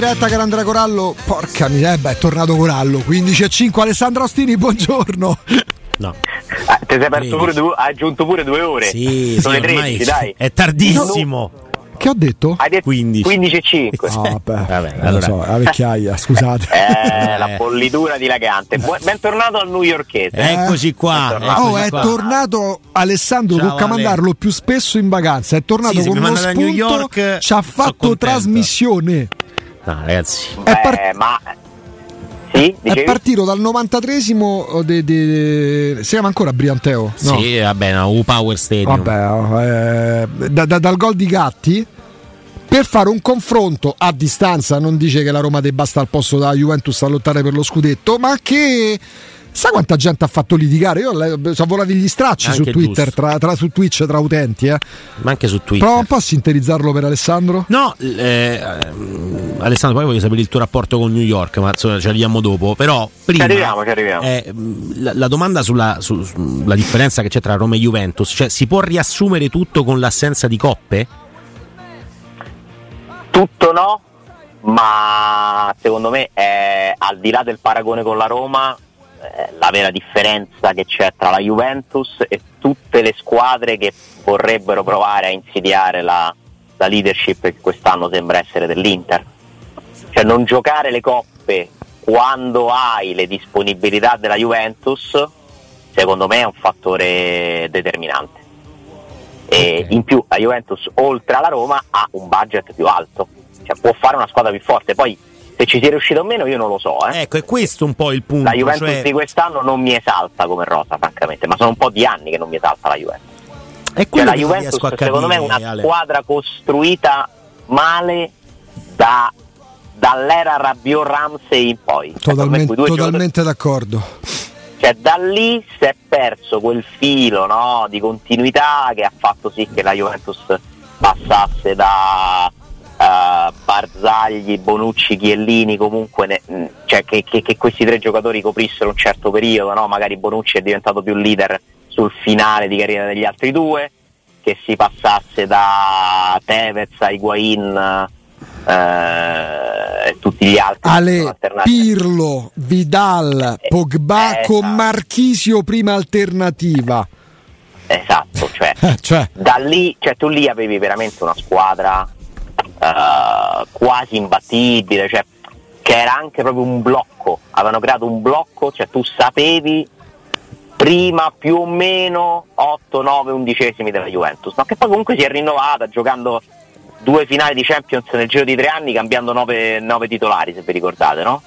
Diretta caro Andrea Corallo. Porca miseria, beh, è tornato Corallo. 15 e 5 Alessandro Ostini, buongiorno. No. Ah, ti sei perso pure due, hai aggiunto pure due ore. Sì, Sono sì, le 13, dai. È tardissimo. Che ho detto? Hai detto 15. 15 e 5. Ah, vabbè, Vabbè, non allora- lo so, la vecchiaia, scusate. Eh, la bollitura dilagante. Bentornato al newyorkese. Eccoci qua. Bentornato. Oh, è qua. tornato Alessandro, Ciao, tocca Ale. mandarlo più spesso in vacanza. È tornato Sì, con uno spunto, New York, ci ha fatto trasmissione. No, ragazzi. È, Eh, par- ma sì, è partito dal 93esimo de- de- si chiama ancora Brianteo? No. Sì, vabbè, no, U-Power Stadium. Vabbè, eh, da- da- dal gol di Gatti per fare un confronto a distanza, non dice che la Roma debba stare al posto della Juventus a lottare per lo scudetto, ma che sa quanta gente ha fatto litigare? Io sono volati gli stracci su Twitter, tra, tra- su Twitch tra utenti. Eh. Ma anche su Twitter. Prova un po' a sintetizzarlo per Alessandro. No, eh, ehm, Alessandro, poi voglio sapere il tuo rapporto con New York, ma insomma, ci arriviamo dopo. Però prima Ci arriviamo, ci arriviamo. eh, la, la domanda sulla, su- sulla differenza che c'è tra Roma e Juventus, cioè si può riassumere tutto con l'assenza di coppe? Tutto no, ma secondo me è, al di là del paragone con la Roma, la vera differenza che c'è tra la Juventus e tutte le squadre che vorrebbero provare a insidiare la, la leadership che quest'anno sembra essere dell'Inter. Cioè non giocare le coppe quando hai le disponibilità della Juventus, secondo me è un fattore determinante. E Ok. in più la Juventus oltre alla Roma ha un budget più alto, cioè può fare una squadra più forte. Poi se ci sia riuscito o meno io non lo so. eh. Ecco, è questo un po' il punto. La Juventus cioè- di quest'anno non mi esalta come rosa, francamente, ma sono un po' di anni che non mi esalta la Juventus. è Cioè, la Juventus a secondo me è capire, una Ale. squadra costruita male da- dall'era Rabiot Ramsey in poi. Cioè, me Totalmente, totalmente d'accordo. cioè da lì si è perso quel filo no, di continuità che ha fatto sì che la Juventus passasse da eh, Barzagli, Bonucci, Chiellini comunque ne- mh, cioè che, che- che questi tre giocatori coprissero un certo periodo no? magari Bonucci è diventato più leader sul finale di carriera degli altri due che si passasse da Tevez a Higuain eh, e tutti gli altri Ale. Pirlo, Vidal, Eh, Pogba eh, con esatto. Marchisio prima alternativa. esatto cioè Eh, cioè, da lì, cioè tu lì avevi veramente una squadra eh, quasi imbattibile, cioè, che era anche proprio un blocco, avevano creato un blocco, cioè tu sapevi prima più o meno 8, 9, undicesimi della Juventus, ma che poi comunque si è rinnovata giocando due finali di Champions nel giro di tre anni cambiando 9, titolari se vi ricordate, no?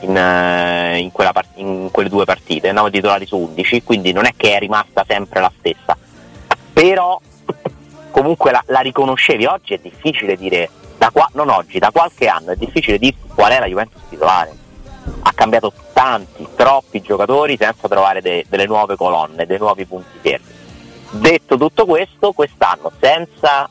In, eh, in part- in quelle due partite, 9 titolari su 11, quindi non è che è rimasta sempre la stessa però comunque la, la riconoscevi. Oggi è difficile dire qua, non oggi, da qualche anno è difficile dire qual è la Juventus titolare. Ha cambiato tanti, troppi giocatori senza trovare de- delle nuove colonne, dei nuovi punti fermi detto tutto questo, quest'anno senza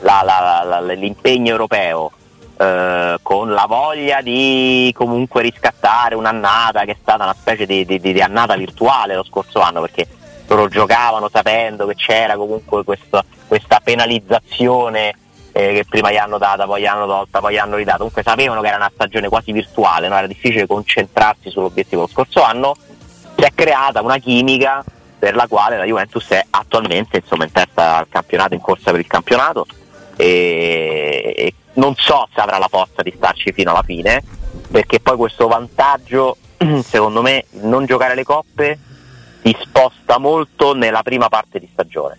la- la- l'impegno europeo eh, con la voglia di comunque riscattare un'annata che è stata una specie di- di- di annata virtuale lo scorso anno perché loro giocavano sapendo che c'era comunque questo- questa penalizzazione eh, che prima gli hanno data, poi gli hanno tolta, poi gli hanno ridata, comunque sapevano che era una stagione quasi virtuale, no? era difficile concentrarsi sull'obiettivo. Lo scorso anno si è creata una chimica per la quale la Juventus è attualmente insomma, in testa al campionato, in corsa per il campionato e, e non so se avrà la forza di starci fino alla fine perché poi questo vantaggio secondo me non giocare le coppe ti sposta molto nella prima parte di stagione.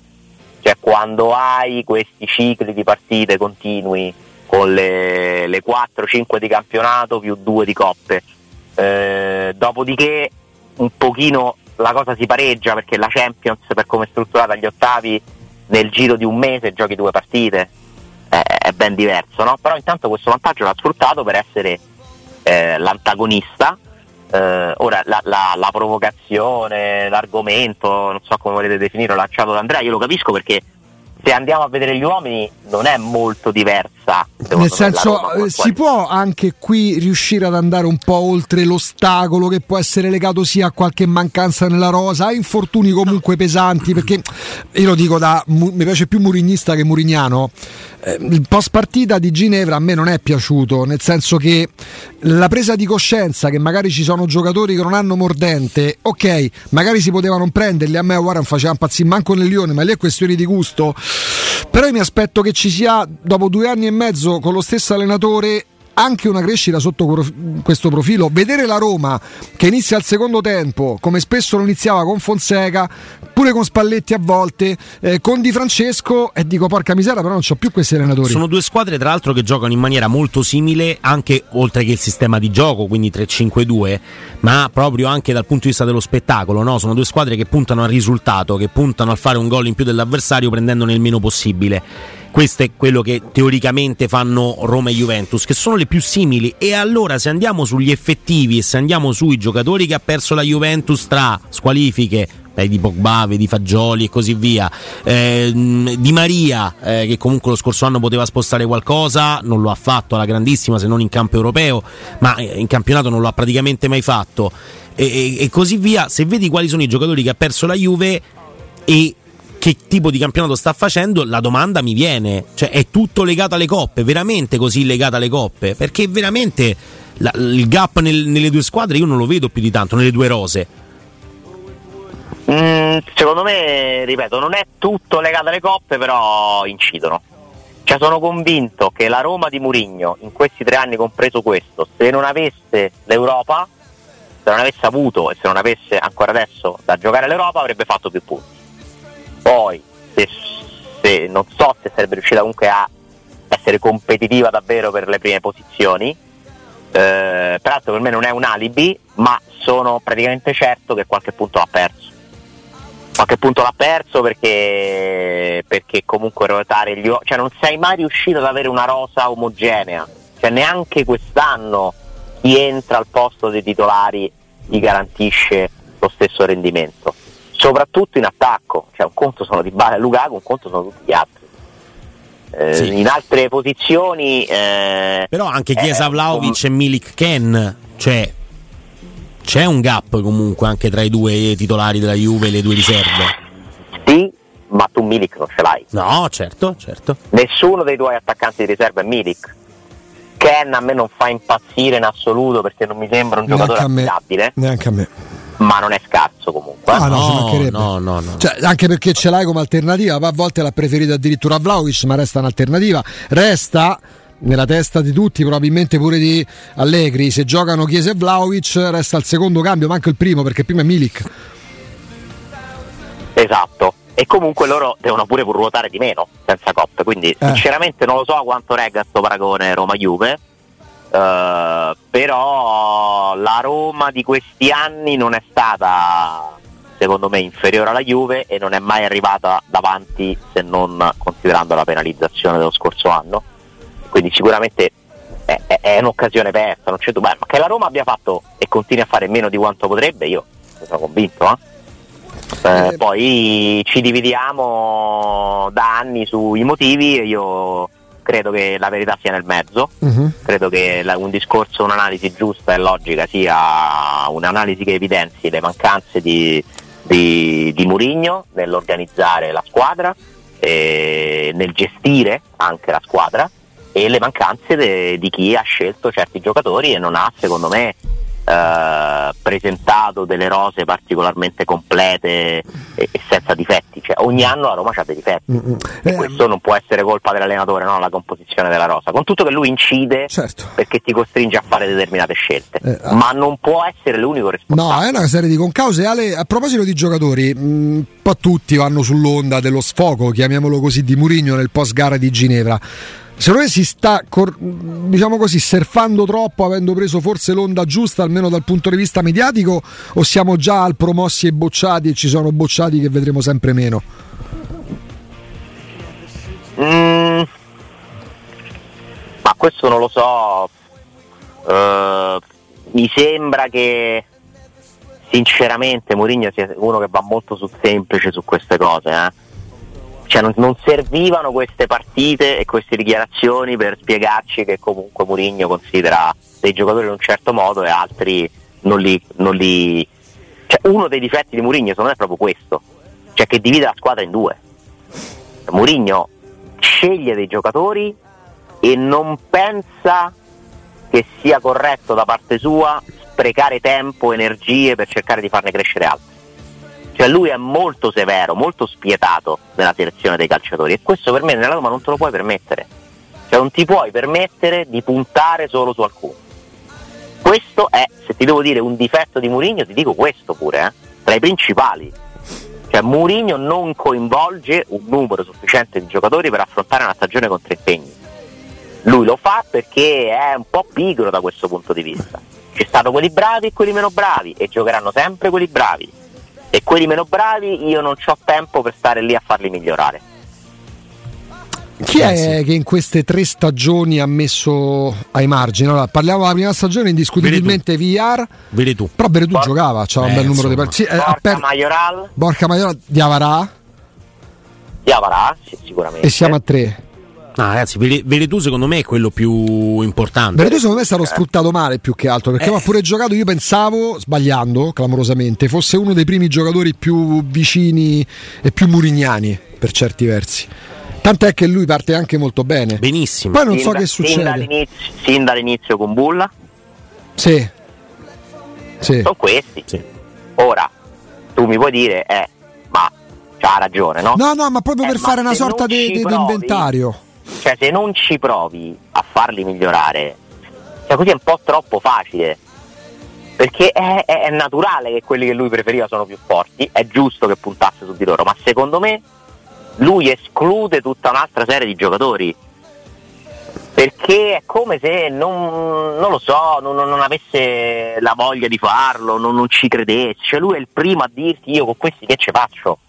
Cioè quando hai questi cicli di partite continui con le, le 4-5 di campionato più 2 di coppe. Eh, dopodiché un pochino la cosa si pareggia perché la Champions per come è strutturata agli ottavi nel giro di un mese giochi due partite. Eh, è ben diverso no? però intanto questo vantaggio l'ha sfruttato per essere eh, l'antagonista eh, ora la, la- la provocazione, l'argomento, non so come volete definirlo, lanciato da Andrea, io lo capisco perché se andiamo a vedere gli uomini non è molto diversa Nel senso, eh, si può anche qui riuscire ad andare un po' oltre l'ostacolo che può essere legato sia a qualche mancanza nella rosa, a infortuni comunque pesanti, perché io lo dico da mi piace più murignista che murignano. Eh, il post partita di Ginevra a me non è piaciuto, nel senso che la presa di coscienza che magari ci sono giocatori che non hanno mordente, ok, magari si potevano prenderli, a me guarda non faceva impazzire manco nel Lione, ma lì è questione di gusto. Però io mi aspetto che ci sia, dopo due anni e mezzo, con lo stesso allenatore, anche una crescita sotto questo profilo. Vedere la Roma che inizia il secondo tempo, come spesso lo iniziava con Fonseca, pure con Spalletti a volte, eh, con Di Francesco, e dico porca misera, però non ho più questi allenatori. Sono due squadre, tra l'altro, che giocano in maniera molto simile, anche oltre che il sistema di gioco, quindi 3-5-2, ma proprio anche dal punto di vista dello spettacolo. No? Sono due squadre che puntano al risultato, che puntano a fare un gol in più dell'avversario prendendone il meno possibile questo è quello che teoricamente fanno Roma e Juventus, che sono le più simili. E allora, se andiamo sugli effettivi e se andiamo sui giocatori che ha perso la Juventus tra squalifiche, di Pogba, di Fagioli e così via. Eh, di Maria, eh, che comunque lo scorso anno poteva spostare qualcosa, non lo ha fatto alla grandissima se non in campo europeo, ma in campionato non lo ha praticamente mai fatto. E, e, e così via. Se vedi quali sono i giocatori che ha perso la Juve e che tipo di campionato sta facendo, la domanda mi viene, cioè è tutto legato alle coppe, veramente così legato alle coppe? Perché veramente la, il gap nel, nelle due squadre io non lo vedo più di tanto, nelle due rose. Mm, secondo me, ripeto, non è tutto legato alle coppe, però incidono. Cioè sono convinto che la Roma di Murigno, in questi tre anni compreso questo, se non avesse l'Europa, se non avesse avuto e se non avesse ancora adesso da giocare all'Europa, avrebbe fatto più punti. Poi, se, se, non so se sarebbe riuscita comunque a essere competitiva davvero per le prime posizioni, eh, peraltro per me non è un alibi, ma sono praticamente certo che qualche punto l'ha perso. Qualche punto l'ha perso perché, perché comunque ruotare gli cioè non sei mai riuscito ad avere una rosa omogenea, cioè neanche quest'anno chi entra al posto dei titolari gli garantisce lo stesso rendimento soprattutto in attacco, cioè un conto sono Di Bale e Lukaku, un conto sono tutti gli altri. Eh, sì. In altre posizioni... Eh, Però anche Chiesa Vlaovic com- e Milik Ken, cioè c'è un gap comunque anche tra i due titolari della Juve e le due riserve. Sì, ma tu Milik non ce l'hai. No, certo, certo. Nessuno dei tuoi attaccanti di riserva è Milik. Ken a me non fa impazzire in assoluto perché non mi sembra un giocatore affidabile. Neanche a me ma non è scarso comunque. Ah, no, no, no, no, cioè, anche perché ce l'hai come alternativa, a volte l'ha preferito addirittura Vlaovic, ma resta un'alternativa. Resta nella testa di tutti, probabilmente pure di Allegri. Se giocano Chiesa e Vlaovic, resta il secondo cambio, manco il primo, perché prima è Milik. Esatto. E comunque loro devono pure ruotare di meno senza coppe. Quindi, eh. sinceramente, non lo so quanto regga questo paragone Roma-Juve Uh, però la Roma di questi anni non è stata secondo me inferiore alla Juve e non è mai arrivata davanti se non considerando la penalizzazione dello scorso anno quindi sicuramente è, è, è un'occasione persa non c'è dubbio ma che la Roma abbia fatto e continui a fare meno di quanto potrebbe io sono convinto eh? Eh, eh. poi ci dividiamo da anni sui motivi e io credo che la verità sia nel mezzo, uh-huh. credo che la, un discorso, un'analisi giusta e logica sia un'analisi che evidenzi le mancanze di, di, di Murigno nell'organizzare la squadra, nel gestire anche la squadra e le mancanze de, di chi ha scelto certi giocatori e non ha secondo me eh, presentato delle rose particolarmente complete e, e, senza difetti. Cioè, ogni anno la Roma ha dei difetti mm-hmm. e eh, questo non può essere colpa dell'allenatore, no? la composizione della rosa. Con tutto che lui incide certo. perché ti costringe a fare determinate scelte, eh, ah. ma non può essere l'unico responsabile. No, è una serie di concause. Ale, a proposito di giocatori, un po' tutti vanno sull'onda dello sfogo, chiamiamolo così, di Murigno nel post gara di Ginevra secondo me si sta diciamo così surfando troppo avendo preso forse l'onda giusta almeno dal punto di vista mediatico o siamo già al promossi e bocciati e ci sono bocciati che vedremo sempre meno? Mm, ma questo non lo so. Uh, mi sembra che sinceramente Mourinho sia uno che va molto sul semplice su queste cose eh? Cioè non, non, servivano queste partite e queste dichiarazioni per spiegarci che comunque Mourinho considera dei giocatori in un certo modo e altri non li, non li... Cioè, uno dei difetti di Mourinho secondo me è proprio questo, cioè che divide la squadra in due. Mourinho sceglie dei giocatori e non pensa che sia corretto da parte sua sprecare tempo, energie per cercare di farne crescere altri. Cioè lui è molto severo, molto spietato nella selezione dei calciatori e questo per me nella Roma non te lo puoi permettere. Cioè non ti puoi permettere di puntare solo su alcuni. Questo è, se ti devo dire un difetto di Mourinho, ti dico questo pure, eh, tra i principali. Cioè Mourinho non coinvolge un numero sufficiente di giocatori per affrontare una stagione con tre impegni. Lui lo fa perché è un po' pigro da questo punto di vista. Ci stanno quelli bravi e quelli meno bravi e giocheranno sempre quelli bravi e quelli meno bravi io non ho tempo per stare lì a farli migliorare. Chi è che in queste tre stagioni ha messo ai margini? Allora, parliamo della prima stagione, indiscutibilmente VR. Vedi tu. Però Veretù Bor- giocava, c'era un bel numero di partite. Sì, Borca per... Majoral. Borca Majoral, Diavarà. Diavarà, sì, sicuramente. E siamo a tre. No, ragazzi, Veretù secondo me è quello più importante. Veretù secondo me è stato eh. sfruttato male più che altro perché eh. ha pure giocato. Io pensavo, sbagliando clamorosamente, fosse uno dei primi giocatori più vicini e più murignani per certi versi. Tant'è che lui parte anche molto bene. Benissimo. Poi non sin so da, che succede. Sin dall'inizio, sin dall'inizio con Bulla. Sì. sì. Sono questi. Sì. Ora, tu mi puoi dire, eh, ma ha ragione, no? No, no, ma proprio eh, per fare una sorta di inventario cioè, se non ci provi a farli migliorare, cioè così è un po' troppo facile. Perché è, è, è naturale che quelli che lui preferiva sono più forti, è giusto che puntasse su di loro, ma secondo me lui esclude tutta un'altra serie di giocatori perché è come se non, non lo so, non, non, avesse la voglia di farlo, non, non, ci credesse. Cioè lui è il primo a dirti io con questi che ce faccio.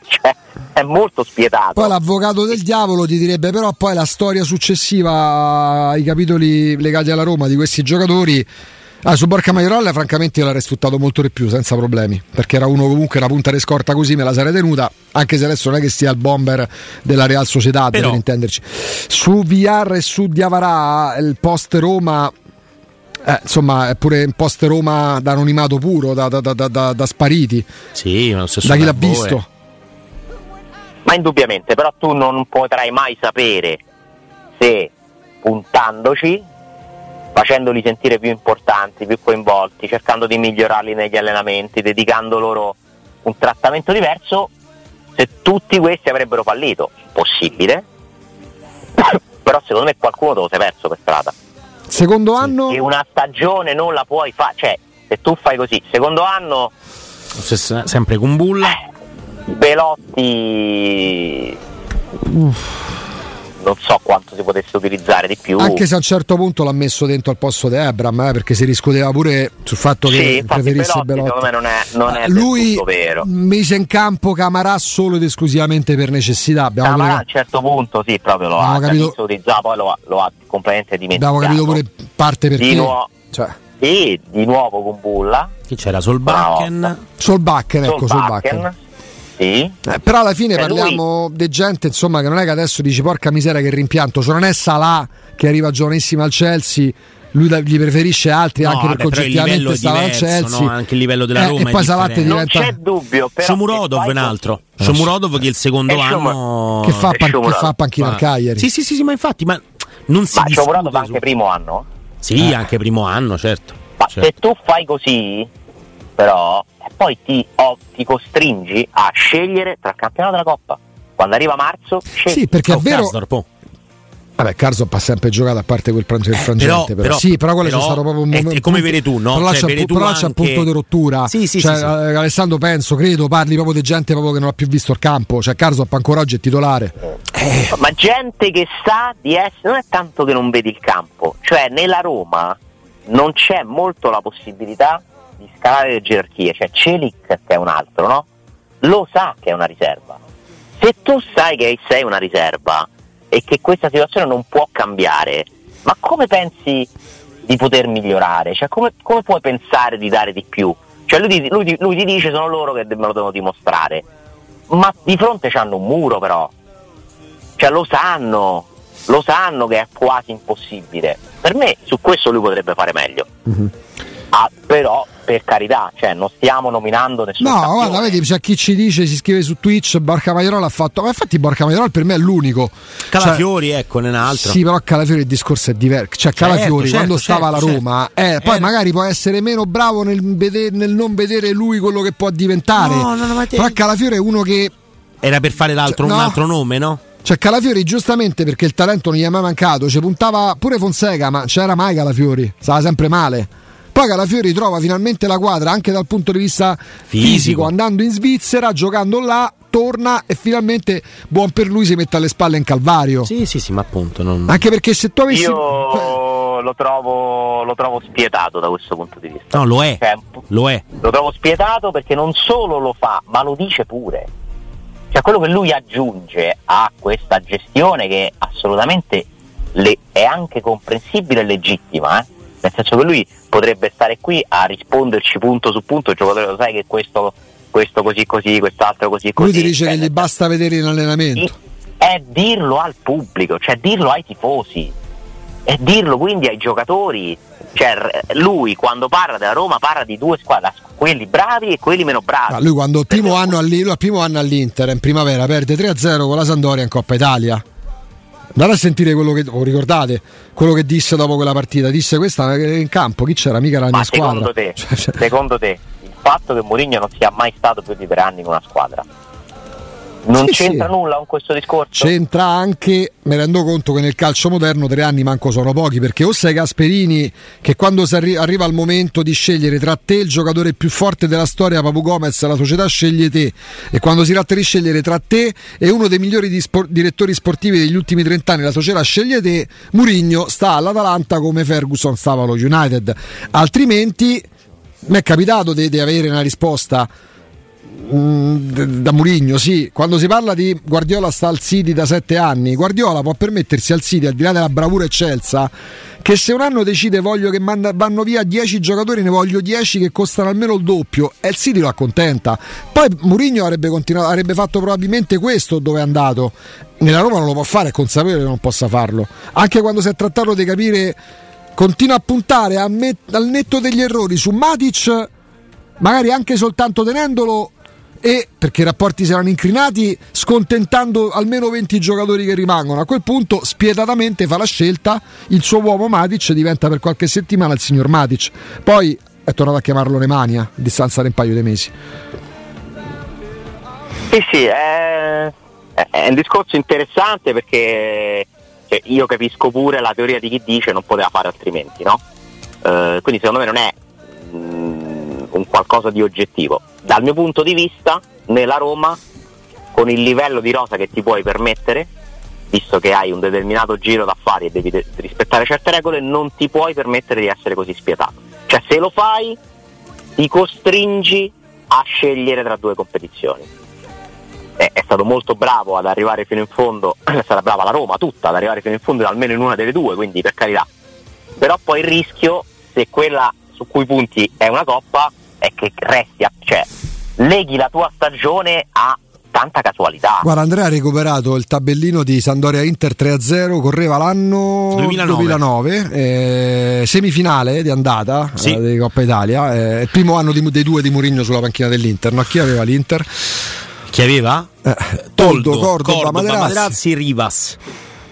cioè, è molto spietato. Poi l'avvocato del diavolo ti direbbe però poi la storia successiva ai capitoli legati alla Roma di questi giocatori Ah, su Borca Maioralla francamente io l'avrei sfruttato molto di più senza problemi perché era uno comunque una punta di scorta così me la sarei tenuta anche se adesso non è che sia il bomber della Real Società Però... per intenderci. Su VR e su Diavarà il post Roma eh, insomma è pure un post Roma da anonimato puro da, da, da, da spariti. Sì, da chi l'ha visto ma indubbiamente, però tu non potrai mai sapere se puntandoci, facendoli sentire più importanti, più coinvolti, cercando di migliorarli negli allenamenti, dedicando loro un trattamento diverso, se tutti questi avrebbero fallito. Possibile, però secondo me qualcuno te lo sei perso per strada. Secondo anno? E una stagione non la puoi fare, cioè se tu fai così, secondo anno... Sempre con bulla. Eh, Belotti Uff. non so quanto si potesse utilizzare di più. Anche se a un certo punto l'ha messo dentro al posto di Abram eh, perché si discuteva pure sul fatto sì, che preferisse Belotti, Belotti. secondo me non è, non è lui vero. mise in campo Camarà solo ed esclusivamente per necessità. Abbiamo Camarà pure... a un certo punto sì proprio lo ha capito... utilizzato poi lo ha, lo ha completamente dimenticato. Abbiamo capito pure parte perché di nuovo, cioè. sì, di nuovo con Bulla chi c'era? Solbakken? Solbakken ecco Solbakken sì. Eh, però alla fine cioè parliamo lui... di gente insomma che non è che adesso dici porca miseria che rimpianto, se non è Salah che arriva giovanissima al Chelsea lui gli preferisce altri no, anche perché oggettivamente stava al Chelsea no? anche il livello della Roma eh, e poi Salah diventa non c'è dubbio però Shomurodov è un altro. Shomurodov che è il secondo anno che fa, pan- che fa panchina al Cagliari sì sì sì, sì ma infatti ma non si ma Shomurodov anche primo anno? Sì eh. anche primo anno certo. Ma certo. se tu fai così però poi ti, oh, ti, costringi a scegliere tra il campionato e la Coppa. Quando arriva marzo, scegli. Sì, perché è vero. Vabbè, Karsop ha sempre giocato a parte quel pranzo del eh, frangente, però, però, però, sì, però quello però, c'è stato proprio un momento. È come vedi tu, no? Però cioè, c'è, però anche... c'è un punto di rottura. Sì, sì, cioè, sì, sì. Eh, Alessandro, penso, credo, parli proprio di gente proprio che non ha più visto il campo. Cioè, Karsop ancora oggi è titolare. Eh. Ma gente che sa di essere, non è tanto che non vedi il campo, cioè nella Roma non c'è molto la possibilità di scalare le gerarchie, cioè Celic che è un altro, no? Lo sa che è una riserva. Se tu sai che sei una riserva e che questa situazione non può cambiare, ma come pensi di poter migliorare? Cioè, come, come puoi pensare di dare di più? Cioè, lui, lui, lui, ti dice sono loro che me lo devono dimostrare. ma di fronte c'hanno un muro però, cioè lo sanno, lo sanno che è quasi impossibile. Per me su questo lui potrebbe fare meglio. Mm-hmm. Ah, però per carità, cioè non stiamo nominando nessuno. No, campione. guarda, vedi, c'è chi ci dice, si scrive su Twitch, Borca Mairola ha fatto. Ma infatti Borca Mairola per me è l'unico. Calafiori, cioè, ecco, nell'altro. Sì, però Calafiori il discorso è diverso. Cioè, certo, Calafiori certo, quando certo, stava alla certo. Roma, eh, poi Era... magari può essere meno bravo nel, veder, nel, non vedere lui quello che può diventare. No, no, no, ma te... Però Calafiori è uno che. Era per fare l'altro, cioè, un altro nome, no? Cioè Calafiori giustamente perché il talento non gli è mai mancato, ci puntava pure Fonseca, ma c'era mai Calafiori, stava sempre male. Poi Calafiori trova finalmente la quadra anche dal punto di vista fisico, fisico andando in Svizzera, giocando là, torna e finalmente buon per lui si mette alle spalle in Calvario. Sì, sì, sì, ma appunto. Non... Anche perché se tu avessi. Io lo trovo, lo trovo spietato da questo punto di vista. No, lo è. Cioè, lo è. Lo trovo spietato perché non solo lo fa, ma lo dice pure. Cioè, quello che lui aggiunge a questa gestione che assolutamente le, è anche comprensibile e legittima, eh? Nel senso che lui potrebbe stare qui a risponderci punto su punto, il giocatore lo sai che questo, questo così così, quest'altro così così. Lui ti dice cioè, che gli basta vedere in allenamento. È dirlo al pubblico, cioè dirlo ai tifosi, è dirlo quindi ai giocatori. Cioè, lui quando parla della Roma parla di due squadre, quelli bravi e quelli meno bravi. Ma lui quando primo anno all'Inter in primavera perde 3-0 con la Sandoria in Coppa Italia Andate a sentire quello che oh, ricordate quello che disse dopo quella partita. Disse questa in campo, chi c'era? Mica la mia Ma squadra. Secondo te, secondo te il fatto che Mourinho non sia mai stato più di tre anni in una squadra non sì, c'entra sì. nulla con questo discorso? C'entra anche, mi rendo conto che nel calcio moderno tre anni manco sono pochi, perché o sei Gasperini che quando arri- arriva il momento di scegliere tra te il giocatore più forte della storia, Papu Gomez, la società sceglie te, e quando si tratta di scegliere tra te e uno dei migliori di spor- direttori sportivi degli ultimi trent'anni, la società sceglie te, Murigno sta all'Atalanta come Ferguson stava allo United. Altrimenti mi è capitato di avere una risposta da Murigno, sì. Quando si parla di Guardiola sta al City da sette anni, Guardiola può permettersi al City, al di là della bravura eccelsa, che se un anno decide voglio che manda, vanno via 10 giocatori, ne voglio 10 che costano almeno il doppio, e il City lo accontenta. Poi Murigno avrebbe, avrebbe fatto probabilmente questo dove è andato. Nella Roma non lo può fare, è consapevole che non possa farlo. Anche quando si è trattato di capire, continua a puntare a met- al netto degli errori su Matic, magari anche soltanto tenendolo e perché i rapporti si erano incrinati scontentando almeno 20 giocatori che rimangono. A quel punto spietatamente fa la scelta, il suo uomo Matic diventa per qualche settimana il signor Matic. Poi è tornato a chiamarlo Nemania, a distanza di un paio di mesi. Sì, sì, è, è un discorso interessante perché cioè, io capisco pure la teoria di chi dice non poteva fare altrimenti, no? Uh, quindi secondo me non è un qualcosa di oggettivo dal mio punto di vista, nella Roma, con il livello di rosa che ti puoi permettere, visto che hai un determinato giro d'affari e devi de- rispettare certe regole, non ti puoi permettere di essere così spietato. Cioè, se lo fai, ti costringi a scegliere tra due competizioni. È, è stato molto bravo ad arrivare fino in fondo, è stata brava la Roma tutta ad arrivare fino in fondo almeno in una delle due, quindi per carità. Però poi il rischio, se quella su cui punti è una coppa, è che resti, a, cioè leghi la tua stagione a tanta casualità. Guarda, Andrea ha recuperato il tabellino di Sandoria Inter 3-0, correva l'anno 2009, 2009 eh, semifinale di andata sì. eh, di Coppa Italia, eh, il primo anno di, dei due di Mourinho sulla panchina dell'Inter. No? Chi aveva l'Inter? Chi aveva? Eh, Toldo, Cordoba, Cordoba Materazzi. Materazzi, Rivas,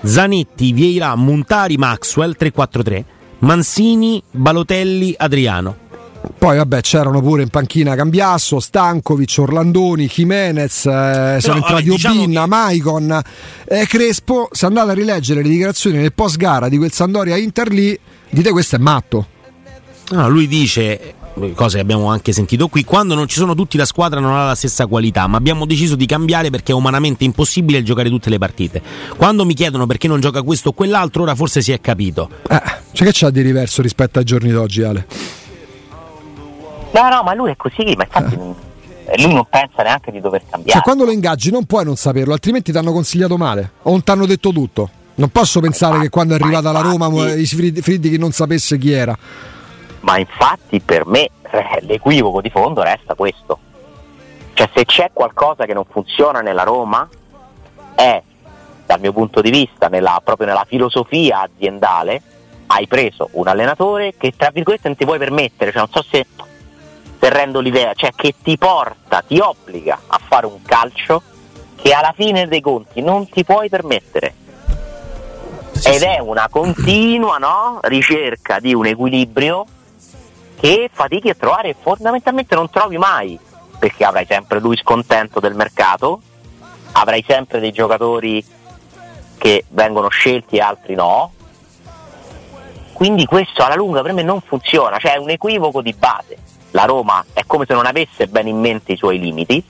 Zanetti, Vieira, Montari, Maxwell 3-4-3, Mansini, Balotelli, Adriano. Poi vabbè c'erano pure in panchina Cambiasso, Stankovic, Orlandoni, Jimenez, eh, sono entrati vabbè, diciamo Obinna, che... Maicon, eh, Crespo. Se andate a rileggere le dichiarazioni nel post gara di quel Sandoria Inter lì, dite questo è matto. No, lui dice cose che abbiamo anche sentito qui, quando non ci sono tutti la squadra non ha la stessa qualità, ma abbiamo deciso di cambiare perché è umanamente impossibile giocare tutte le partite. Quando mi chiedono perché non gioca questo o quell'altro, ora forse si è capito. Eh, cioè che c'ha di diverso rispetto ai giorni d'oggi, Ale? No, no, ma lui è così, ma infatti eh. lui non pensa neanche di dover cambiare. Cioè, quando lo ingaggi non puoi non saperlo, altrimenti ti hanno consigliato male o non ti hanno detto tutto. Non posso pensare infatti, che quando è arrivata la Roma i Friddi non sapesse chi era. Ma infatti per me eh, l'equivoco di fondo resta questo. Cioè se c'è qualcosa che non funziona nella Roma è, dal mio punto di vista, nella, proprio nella filosofia aziendale, hai preso un allenatore che tra virgolette non ti puoi permettere, cioè non so se, se rendo l'idea, cioè che ti porta, ti obbliga a fare un calcio che alla fine dei conti non ti puoi permettere. Ed è una continua no, ricerca di un equilibrio che fatichi a trovare e fondamentalmente non trovi mai, perché avrai sempre lui scontento del mercato, avrai sempre dei giocatori che vengono scelti e altri no. Quindi questo alla lunga per me non funziona, cioè è un equivoco di base. La Roma è come se non avesse bene in mente i suoi limiti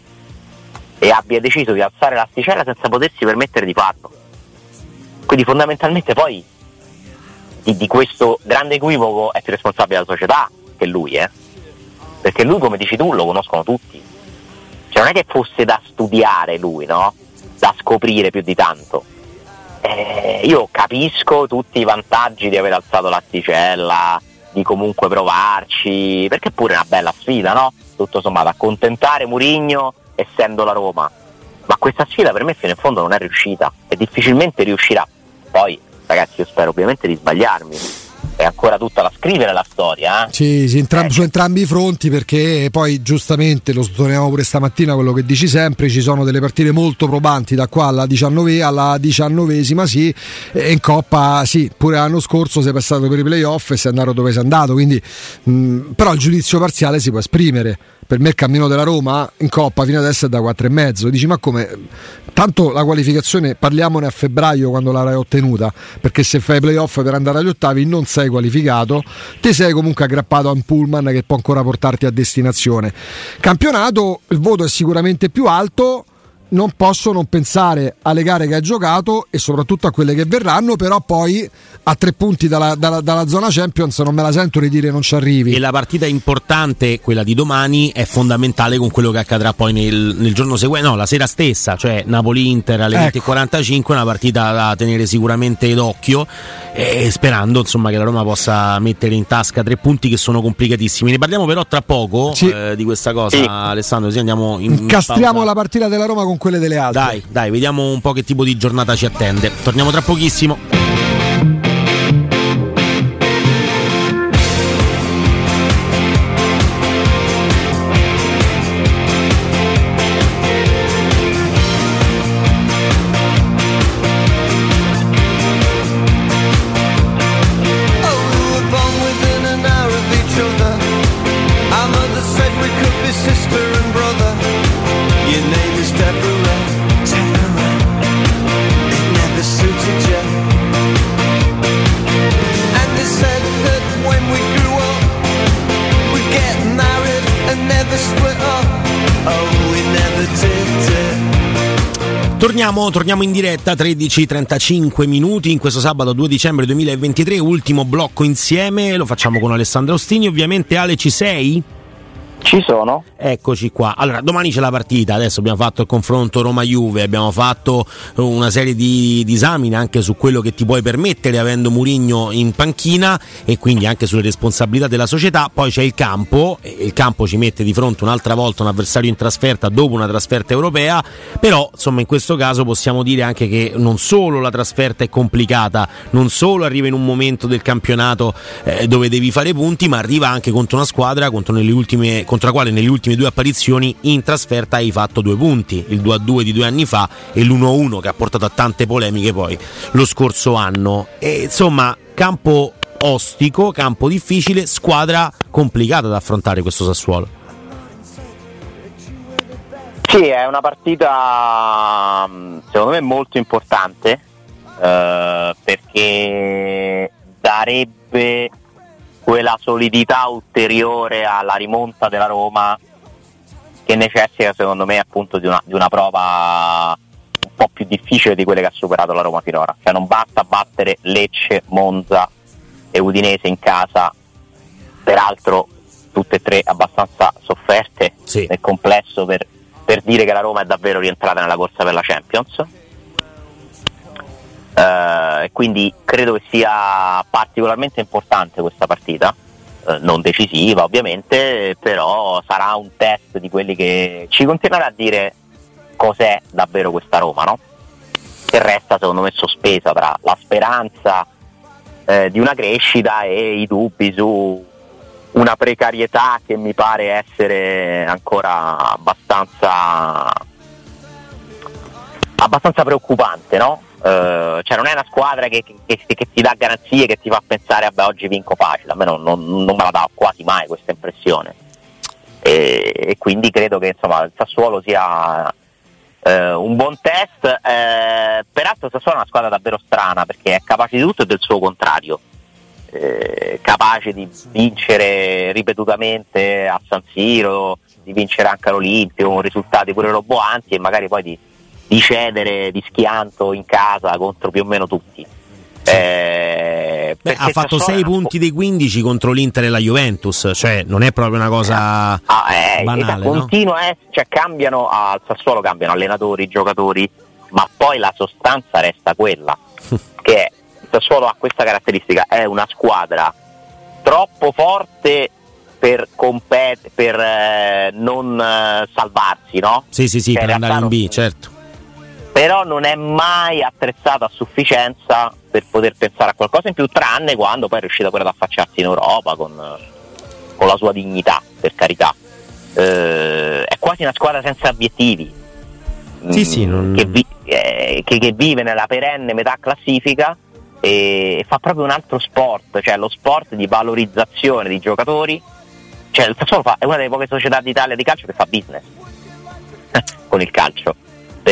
e abbia deciso di alzare l'asticella senza potersi permettere di farlo. Quindi fondamentalmente poi di, di questo grande equivoco è più responsabile la società che lui, eh? Perché lui, come dici tu, lo conoscono tutti. Cioè non è che fosse da studiare lui, no? Da scoprire più di tanto. Eh, io capisco tutti i vantaggi di aver alzato l'asticella, di comunque provarci, perché pure è una bella sfida, no? Tutto sommato, accontentare Murigno essendo la Roma. Ma questa sfida per me fino in fondo non è riuscita e difficilmente riuscirà. Poi, ragazzi, io spero ovviamente di sbagliarmi. È ancora tutta da scrivere la storia. Eh? Sì, sì entram- eh. su entrambi i fronti perché poi giustamente lo sottolineavo pure stamattina quello che dici sempre, ci sono delle partite molto probanti da qua alla, 19, alla diciannovesima, sì, e in Coppa sì, pure l'anno scorso sei passato per i playoff e sei andato dove sei andato, quindi mh, però il giudizio parziale si può esprimere per me il cammino della Roma in Coppa fino adesso è da 4,5. Dici ma come? Tanto la qualificazione parliamone a febbraio quando l'avrai ottenuta, perché se fai playoff per andare agli ottavi non sei qualificato, ti sei comunque aggrappato a un pullman che può ancora portarti a destinazione. Campionato, il voto è sicuramente più alto non posso non pensare alle gare che hai giocato e soprattutto a quelle che verranno, però poi a tre punti dalla, dalla, dalla zona Champions non me la sento di dire non ci arrivi. E la partita importante, quella di domani, è fondamentale con quello che accadrà poi nel, nel giorno seguente, no, la sera stessa, cioè Napoli-Inter alle ecco. 20.45, una partita da tenere sicuramente d'occhio e sperando insomma che la Roma possa mettere in tasca tre punti che sono complicatissimi. Ne parliamo però tra poco sì. eh, di questa cosa, sì. Alessandro, sì, andiamo in Incastriamo la partita della Roma con quelle delle altre. Dai, dai, vediamo un po' che tipo di giornata ci attende. Torniamo tra pochissimo. Torniamo, in diretta 13-35 minuti in questo sabato 2 dicembre 2023, ultimo blocco insieme, lo facciamo con Alessandro Ostini, ovviamente Ale ci sei? Ci sono. Eccoci qua. Allora, domani c'è la partita. Adesso abbiamo fatto il confronto Roma-Juve, abbiamo fatto una serie di, di esamine anche su quello che ti puoi permettere avendo Murigno in panchina e quindi anche sulle responsabilità della società. Poi c'è il campo, il campo ci mette di fronte un'altra volta un avversario in trasferta dopo una trasferta europea. Però, insomma, in questo caso possiamo dire anche che non solo la trasferta è complicata, non solo arriva in un momento del campionato eh, dove devi fare punti, ma arriva anche contro una squadra contro nelle ultime contro la quale negli ultimi due apparizioni in trasferta hai fatto due punti, il 2-2 di due anni fa e l'1-1 che ha portato a tante polemiche poi lo scorso anno. E insomma, campo ostico, campo difficile, squadra complicata da affrontare questo Sassuolo. Sì, è una partita secondo me molto importante eh, perché darebbe quella solidità ulteriore alla rimonta della Roma che necessita secondo me appunto di una, di una prova un po' più difficile di quelle che ha superato la Roma finora. Cioè non basta battere Lecce, Monza e Udinese in casa, peraltro tutte e tre abbastanza sofferte sì. nel complesso per, per dire che la Roma è davvero rientrata nella corsa per la Champions eh, quindi credo che sia particolarmente importante questa partita eh, non decisiva ovviamente, però sarà un test di quelli che ci continuerà a dire cos'è davvero questa Roma, no? Che resta secondo me sospesa tra la speranza eh, di una crescita e i dubbi su una precarietà che mi pare essere ancora abbastanza abbastanza preoccupante, no? Uh, cioè non è una squadra che, che, che, ti dà garanzie, che ti fa pensare vabbè oggi vinco facile, a me non, non, non me la dà quasi mai questa impressione. E, e, quindi credo che insomma, il Sassuolo sia uh, un buon test, uh, peraltro Sassuolo è una squadra davvero strana perché è capace di tutto e del suo contrario. capace di vincere ripetutamente a San Siro, di vincere anche all'Olimpio con risultati pure roboanti e magari poi di, di cedere di schianto in casa contro più o meno tutti. Eh, Beh, ha fatto 6 punti dei 15 contro l'Inter e la Juventus, cioè non è proprio una cosa ah, eh, banale. Continua, no? eh, cioè cambiano al Sassuolo, cambiano allenatori, giocatori, ma poi la sostanza resta quella. che il Sassuolo ha questa caratteristica, è una squadra troppo forte per, compet- per eh, non eh, salvarsi, no? Sì, sì, sì, cioè, per andare in B, certo però non è mai attrezzata a sufficienza per poter pensare a qualcosa in più, tranne quando poi è riuscita pure ad affacciarsi in Europa con, con la sua dignità, per carità. Eh, è quasi una squadra senza obiettivi, sì, sì, non... che, vi, eh, che, che, vive nella perenne metà classifica e fa proprio un altro sport, cioè lo sport di valorizzazione di giocatori. Cioè, il Sassuolo è una delle poche società d'Italia di calcio che fa business con il calcio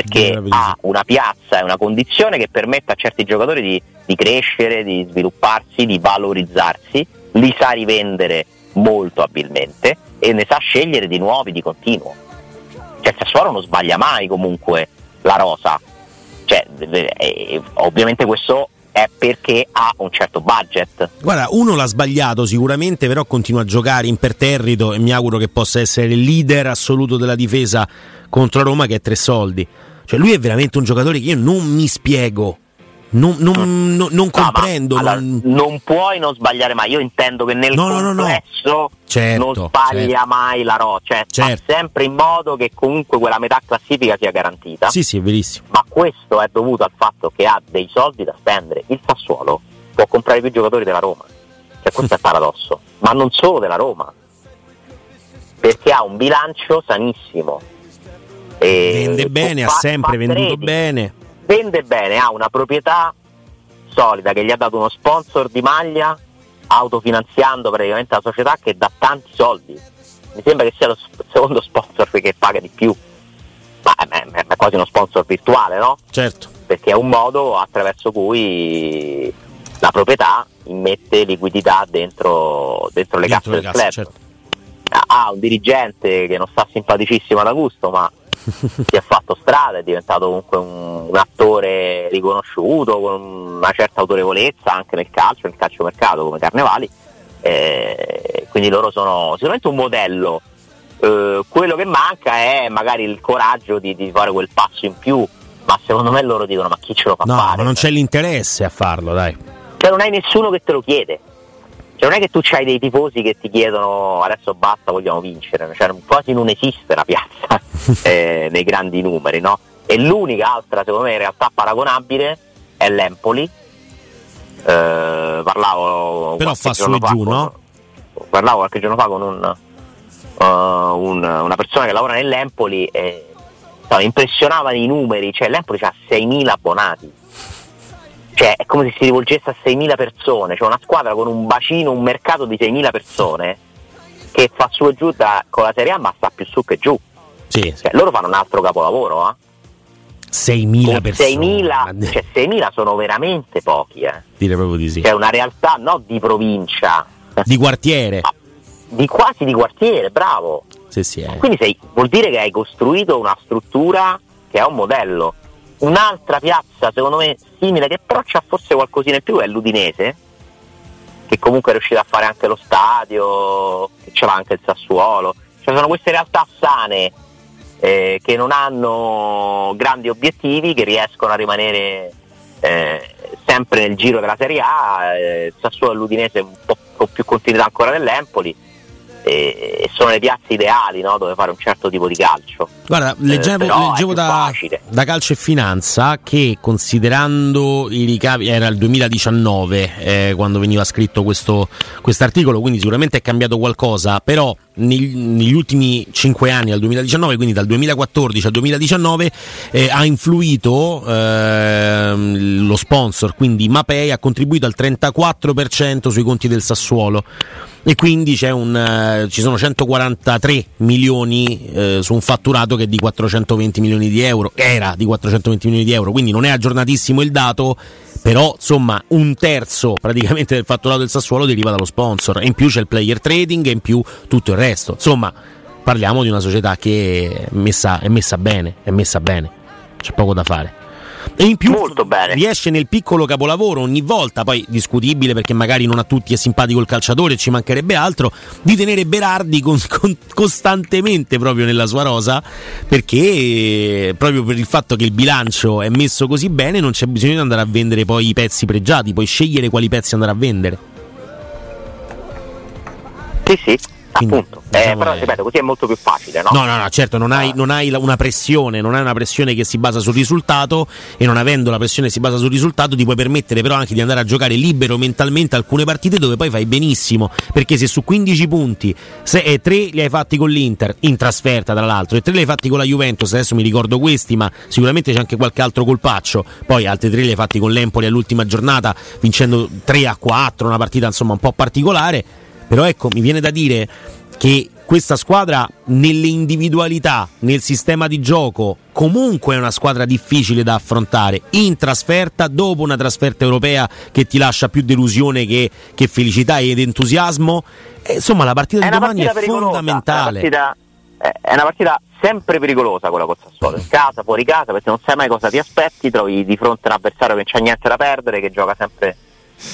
perché ha una piazza e una condizione che permette a certi giocatori di, di, crescere, di svilupparsi, di valorizzarsi, li sa rivendere molto abilmente e ne sa scegliere di nuovi di continuo. Cioè il Sassuolo non sbaglia mai comunque la rosa. Cioè, eh, ovviamente questo è perché ha un certo budget. Guarda, uno l'ha sbagliato sicuramente, però continua a giocare imperterrito e mi auguro che possa essere il leader assoluto della difesa contro Roma che è tre soldi. Cioè lui è veramente un giocatore che io non mi spiego. Non, non, non, non comprendo. No, allora, non... puoi non sbagliare mai. Io intendo che nel no, complesso no, certo, non sbaglia certo. mai la Ro, cioè certo. fa sempre in modo che comunque quella metà classifica sia garantita. Sì, sì, è verissimo. Ma questo è dovuto al fatto che ha dei soldi da spendere. Il Sassuolo può comprare più giocatori della Roma. Cioè, questo è il paradosso. Ma non solo della Roma. Perché ha un bilancio sanissimo e vende bene, ha sempre venduto bene. Vende bene, ha una proprietà solida che gli ha dato uno sponsor di maglia autofinanziando praticamente la società che dà tanti soldi. Mi sembra che sia lo secondo sponsor che paga di più. Ma è, è, quasi uno sponsor virtuale, no? Certo. Perché è un modo attraverso cui la proprietà immette liquidità dentro, dentro le dentro casse del club. Certo. Ha un dirigente che non sta simpaticissimo ad Augusto, ma si è fatto strada, è diventato comunque un, un, attore riconosciuto con una certa autorevolezza anche nel calcio, nel calcio mercato come Carnevali. Eh, quindi loro sono sicuramente un modello. Eh, quello che manca è magari il coraggio di, di, fare quel passo in più, ma secondo me loro dicono ma chi ce lo fa no, fare? Ma non c'è l'interesse a farlo, dai. Cioè non hai nessuno che te lo chiede. Cioè, non è che tu hai dei tifosi che ti chiedono adesso basta, vogliamo vincere, cioè, quasi non esiste la piazza eh, nei grandi numeri, no? E l'unica altra, secondo me, in realtà paragonabile è l'Empoli. Eh, parlavo Però fa su e giù, no? Parlavo qualche giorno fa con un, uh, un, una persona che lavora nell'Empoli e no, impressionavano i numeri, cioè l'Empoli ha 6.000 abbonati cioè è come se si rivolgesse a 6.000 persone, cioè una squadra con un bacino, un mercato di 6.000 persone che fa su e giù da, con la Serie A ma sta più su che giù. Sì. Cioè, loro fanno un altro capolavoro, eh? 6.000 persone 6.000, cioè 6.000 sono veramente pochi eh. dire proprio di sì cioè una realtà non di provincia di quartiere di quasi di quartiere bravo sì, sì, eh. quindi sei, vuol dire che hai costruito una struttura che è un modello Un'altra piazza, secondo me, simile, che però c'ha forse qualcosina in più, è l'Udinese, che comunque è riuscita a fare anche lo stadio, che ce l'ha anche il Sassuolo. Cioè sono queste realtà sane eh, che non hanno grandi obiettivi, che riescono a rimanere eh, sempre nel giro della Serie A. Eh, Sassuolo e l'Udinese un po' con più continuità ancora dell'Empoli e sono le piazze ideali no? dove fare un certo tipo di calcio. Guarda, leggevo, eh, leggevo da, da, Calcio e Finanza che considerando i ricavi, era il 2019 eh, quando veniva scritto questo articolo, quindi sicuramente è cambiato qualcosa, però negli, ultimi 5 anni, dal 2019, quindi dal 2014 al 2019, eh, ha influito eh, lo sponsor, quindi Mapei ha contribuito al 34% sui conti del Sassuolo. E quindi un, uh, ci sono 143 milioni uh, su un fatturato che è di 420 milioni di euro, era di 420 milioni di euro, quindi non è aggiornatissimo il dato, però insomma un terzo praticamente del fatturato del Sassuolo deriva dallo sponsor. E in più c'è il player trading e in più tutto il resto, insomma parliamo di una società che è messa, è messa bene, è messa bene, c'è poco da fare. E in più riesce nel piccolo capolavoro ogni volta, poi discutibile perché magari non a tutti è simpatico il calciatore, ci mancherebbe altro, di tenere Berardi con, con, costantemente proprio nella sua rosa perché proprio per il fatto che il bilancio è messo così bene non c'è bisogno di andare a vendere poi i pezzi pregiati, puoi scegliere quali pezzi andare a vendere. Sì, sì. Quindi, Appunto, eh, diciamo però è... ripeto, così è molto più facile, no? No, no, no, certo, non hai, ah. non hai, una pressione, non hai una pressione che si basa sul risultato e non avendo la pressione che si basa sul risultato ti puoi permettere però anche di andare a giocare libero mentalmente alcune partite dove poi fai benissimo, perché se su 15 punti se, eh, 3 li hai fatti con l'Inter, in trasferta tra l'altro, e 3 li hai fatti con la Juventus, adesso mi ricordo questi, ma sicuramente c'è anche qualche altro colpaccio, poi altri 3 li hai fatti con l'Empoli all'ultima giornata, vincendo 3 a 4, una partita insomma un po' particolare, però ecco, mi viene da dire che questa squadra nelle individualità, nel sistema di gioco, comunque è una squadra difficile da affrontare in trasferta, dopo una trasferta europea che ti lascia più delusione che, che felicità ed entusiasmo. E, insomma, la partita di domani è fondamentale. È una, partita, è una partita sempre pericolosa quella col Sassuolo, in casa, fuori casa, perché non sai mai cosa ti aspetti, trovi di fronte un avversario che non c'ha niente da perdere, che gioca sempre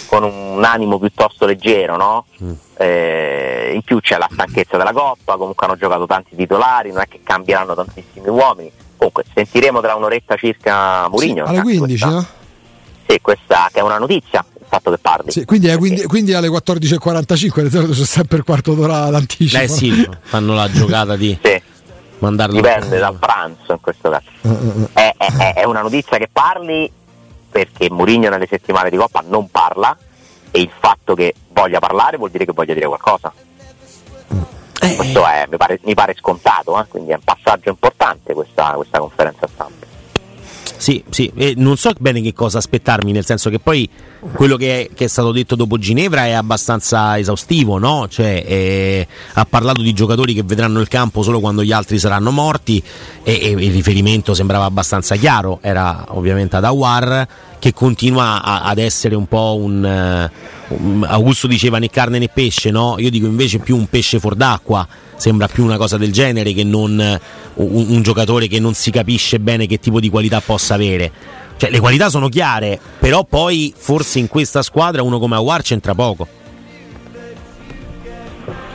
con un animo piuttosto leggero, no? Mm. Eh, in più c'è la stanchezza della Coppa, comunque hanno giocato tanti titolari, non è che cambieranno tantissimi uomini. Comunque sentiremo tra un'oretta circa Murigno. Sì, alle 15, questa, no? Sì, questa che è una notizia, il fatto che parli. Sì, quindi, è, quindi, quindi, alle 14.45, le solito sono sempre il quarto d'ora d'anticipo. Eh sì, fanno la giocata di... sì. Mandarlo Dipende dal pranzo in questo caso. Uh, uh, è, è, è una notizia che parli perché Mourinho nelle settimane di Coppa non parla e il fatto che voglia parlare vuol dire che voglia dire qualcosa. Eh. Questo è, mi, pare, mi, pare, scontato, eh? quindi è un passaggio importante questa, questa conferenza stampa. Sì, sì, e non so bene che cosa aspettarmi, nel senso che poi quello che è, che è stato detto dopo Ginevra è abbastanza esaustivo, no? Cioè, eh, ha parlato di giocatori che vedranno il campo solo quando gli altri saranno morti e, e il riferimento sembrava abbastanza chiaro, era ovviamente ad Awar che continua a, ad essere un po' un... Uh, Augusto diceva né carne né pesce, no? Io dico invece più un pesce fuor d'acqua sembra più una cosa del genere che non un, un giocatore che non si capisce bene che tipo di qualità possa avere. Cioè, le qualità sono chiare, però poi forse in questa squadra uno come Aguar c'entra poco.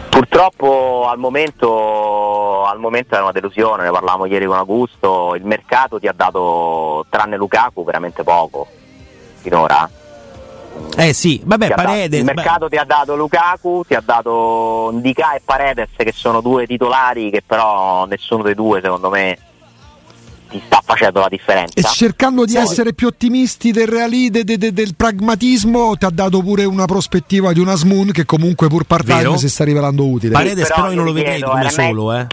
Purtroppo al momento, al momento, è una delusione, ne parlavamo ieri con Augusto, il mercato ti ha dato, tranne Lukaku, veramente poco finora. Eh sì, vabbè, Paredes. Dato, il mercato beh. ti ha dato Lukaku, ti ha dato Ndika e Paredes che sono due titolari che però nessuno dei due secondo me ti sta facendo la differenza. E cercando di sì. essere più ottimisti del realismo, de, de, del pragmatismo, ti ha dato pure una prospettiva di una Smoon che comunque pur part-time si sta rivelando utile. Paredes però, però io non lo vedrei come solo, eh.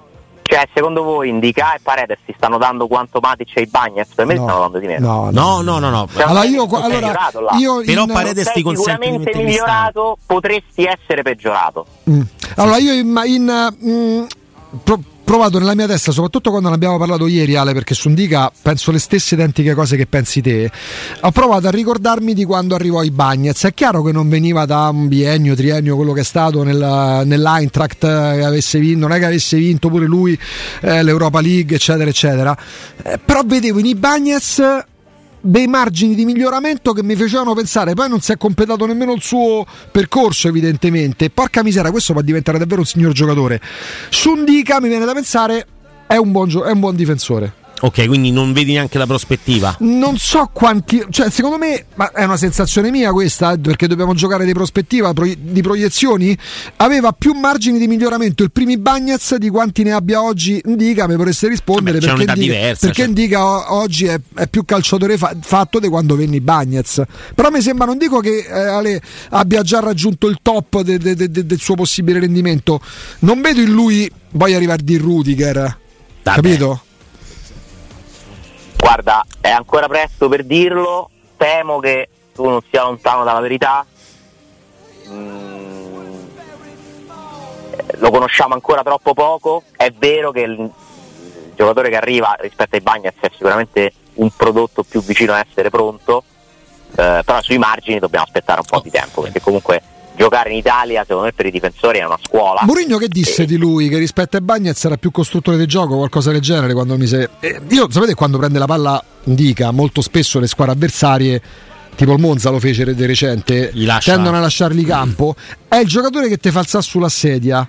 Cioè, secondo voi Indica e Paredes si stanno dando quanto Matic e i Bagnets? Per me no, stanno dando di meno. No, no, no, no. Cioè, allora io, allora, io Però in, Paredes ti consente sicuramente migliorato, potresti essere peggiorato. Mm. Allora io in, in mm, pro, provato nella mia testa, soprattutto quando ne abbiamo parlato ieri, Ale, perché su Indica penso le stesse identiche cose che pensi te. Ho provato a ricordarmi di quando arrivò i Bagnets. È chiaro che non veniva da un biennio, triennio, quello che è stato nel, nell'Eintracht, che avesse vinto, non è che avesse vinto pure lui eh, l'Europa League, eccetera, eccetera. Eh, però vedevo in i Bagnets dei margini di miglioramento che mi facevano pensare, poi non si è completato nemmeno il suo percorso evidentemente, porca misera questo può diventare davvero un signor giocatore. Su Sundica mi viene da pensare è un buon, gio- è un buon difensore Ok, quindi non vedi neanche la prospettiva. Non so quanti, cioè secondo me, ma è una sensazione mia questa, eh, perché dobbiamo giocare di prospettiva, di proiezioni, aveva più margini di miglioramento il primi Bagnaz di quanti ne abbia oggi Indica, mi vorreste rispondere Vabbè, perché, Indica, diversa, perché cioè. Indica oggi è, è, più calciatore fa, fatto di quando venni Bagnaz. Però mi sembra, non dico che eh, Ale abbia già raggiunto il top de, de, de, del suo possibile rendimento, non vedo in lui, voglio arrivare di Rudiger, Vabbè. capito? Guarda, è ancora presto per dirlo, temo che tu non sia lontano dalla verità. Mm, lo conosciamo ancora troppo poco. È vero che il giocatore che arriva rispetto ai Bagnets è sicuramente un prodotto più vicino a essere pronto, eh, però sui margini dobbiamo aspettare un po' di tempo, perché comunque giocare in Italia, secondo me, per i difensori è una scuola. Mourinho che disse e... di lui? Che rispetto a Bagnez era più costruttore di gioco, qualcosa del genere quando mi se... Eh, io sapete quando prende la palla indica molto spesso le squadre avversarie tipo il Monza lo fece di recente tendono a lasciarli campo è il giocatore che ti fa alzare sulla sedia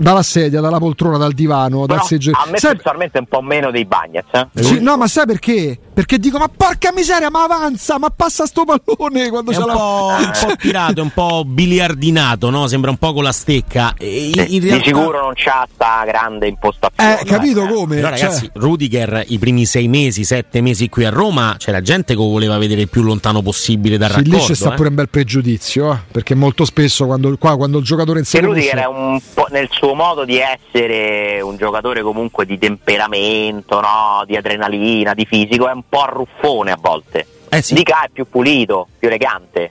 dalla sedia, dalla poltrona, dal divano, Però dal seggio. A me sai... personalmente un po' meno dei Bagnets. Eh? Sì, no, ma sai perché? Perché dico, ma porca miseria, ma avanza, ma passa sto pallone quando è c'è un, la... po', un po' tirato, un po' biliardinato, no? Sembra un po' con la stecca. E in, in realtà... Di sicuro non c'ha sta grande impostazione. Eh, capito come? Però cioè... ragazzi, Rudiger i primi sei mesi, sette mesi qui a Roma, c'era gente che voleva vedere il più lontano possibile dal sì, raccordo. Lì c'è sta eh? pure un bel pregiudizio, eh? perché molto spesso quando, qua, quando il giocatore in sé... Rudiger è un po' nel suo modo di essere un giocatore comunque di temperamento, no? di adrenalina, di fisico, è un po' arruffone a volte. Eh sì. Dica è più pulito, più elegante,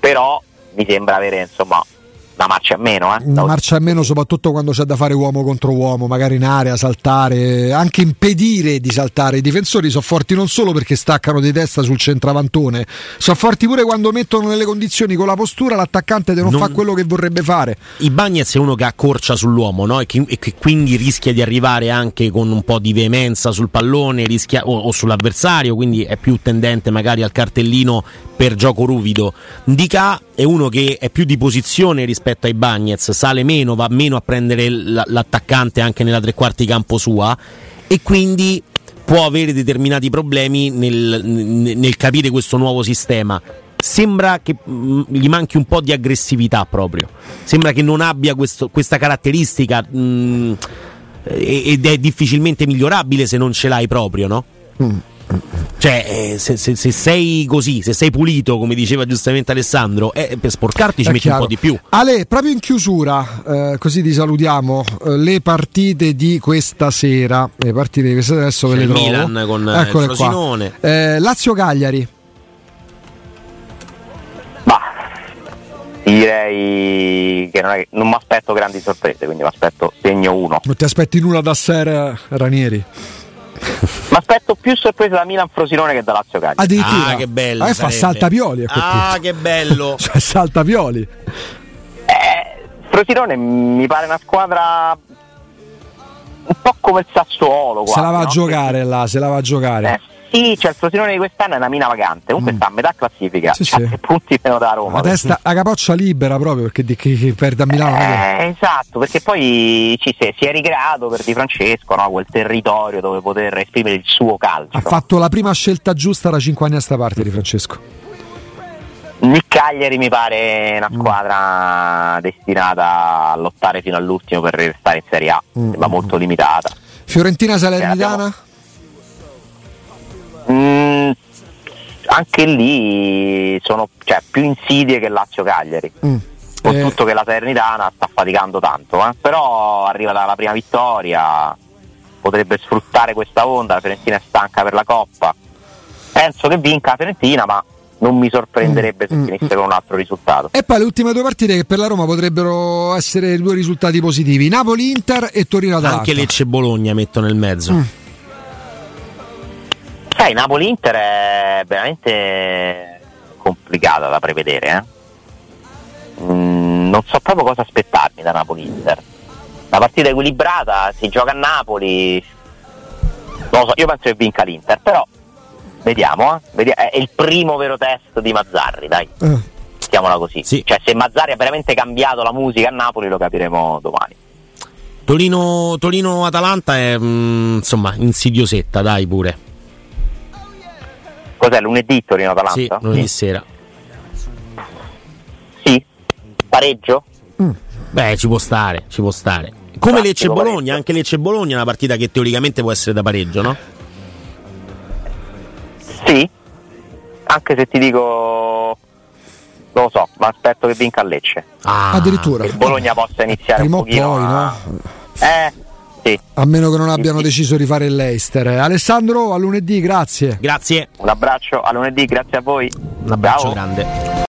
però mi sembra avere insomma una marcia a meno. Eh? Una marcia a meno soprattutto quando c'è da fare uomo contro uomo, magari in area, saltare, anche impedire di saltare. I difensori sono forti non solo perché staccano di testa sul centravantone, sono forti pure quando mettono nelle condizioni con la postura l'attaccante di non, non... fare quello che vorrebbe fare. I Bagnets è uno che accorcia sull'uomo no? e, che, e, che, quindi rischia di arrivare anche con un po' di veemenza sul pallone rischia, o, o sull'avversario, quindi è più tendente magari al cartellino per gioco ruvido. Dica è uno che è più di posizione rispetto ai Bagnets, sale meno, va meno a prendere l'attaccante anche nella tre quarti campo sua e quindi può avere determinati problemi nel, nel capire questo nuovo sistema. Sembra che mh, gli manchi un po' di aggressività proprio, sembra che non abbia questo, questa caratteristica mh, ed è difficilmente migliorabile se non ce l'hai proprio, no? Mm. Cioè, eh, se, se, se, sei così, se sei pulito, come diceva giustamente Alessandro, eh, per sporcarti ci è metti chiaro. un po' di più. Ale, proprio in chiusura, eh, così ti salutiamo. Eh, le partite di questa sera, le partite di questa sera adesso ve le trovo. Milan con eh, Eccole il Frosinone. Eh, Lazio-Cagliari. Direi che non, non mi aspetto grandi sorprese, quindi mi aspetto segno 1. Non ti aspetti nulla da Ser Ranieri? Mi aspetto più sorpresa da Milan Frosinone che da Lazio Cagliari. Addirittura. Ah, che bello. Ah, fa salta Pioli. Ah, che bello. cioè, salta Pioli. Eh, Frosinone mi pare una squadra un po' come il Sassuolo. Quasi, se la va no? a giocare là, se la va a giocare. Eh, sì, cioè il Frosinone di quest'anno è una mina vagante. Comunque mm. sta a metà classifica. Sì, sì. A punti meno da Roma. La testa, la capoccia libera proprio perché di, che perde a Milano. Eh, esatto, perché poi ci si, si è ricreato per Di Francesco no? quel territorio dove poter esprimere il suo calcio. Ha fatto la prima scelta giusta da 5 anni a sta parte Di Francesco. Il Cagliari mi pare una squadra mm. destinata a lottare fino all'ultimo per restare in Serie A, mm. ma molto limitata. Fiorentina Salernitana? Mm, anche lì sono cioè, più insidie che Lazio Cagliari. Mm. Con eh. tutto che la Salernitana sta faticando tanto, eh? però arriva dalla prima vittoria, potrebbe sfruttare questa onda, la Fiorentina è stanca per la Coppa. Penso che vinca la Fiorentina, ma non mi sorprenderebbe se mm, finisse mm, con un altro risultato. E poi le ultime due partite che per la Roma potrebbero essere due risultati positivi: Napoli-Inter e Torino-Atalanta. Anche Lecce-Bologna metto nel mezzo. Mm. Sai, Napoli-Inter è veramente complicata da prevedere. Eh? Mm, non so proprio cosa aspettarmi da Napoli-Inter. La partita equilibrata, si gioca a Napoli. Non lo so, io penso che vinca l'Inter, però vediamo, eh? vediamo. È il primo vero test di Mazzarri, dai. Uh. Mettiamola così. Sì. Cioè, se Mazzarri ha veramente cambiato la musica a Napoli lo capiremo domani. Torino, Atalanta è mm, insomma insidiosetta, dai pure. Cos'è lunedì Torino Atalanta? Sì, lunedì sera. Sì. Pareggio? Beh, ci può stare, ci può stare. Come Classico Lecce Bologna, pareggio. anche Lecce Bologna è una partita che teoricamente può essere da pareggio, no? Sì. Anche se ti dico non lo so, ma aspetto che vinca a Lecce. Ah, Addirittura. Che il Bologna possa iniziare Prima un pochino poi, a... Eh, sì. A meno che non abbiano sì. deciso di fare il Leicester. Alessandro, a lunedì, grazie. Grazie, Un abbraccio a lunedì, grazie a voi. un abbraccio Ciao. grande.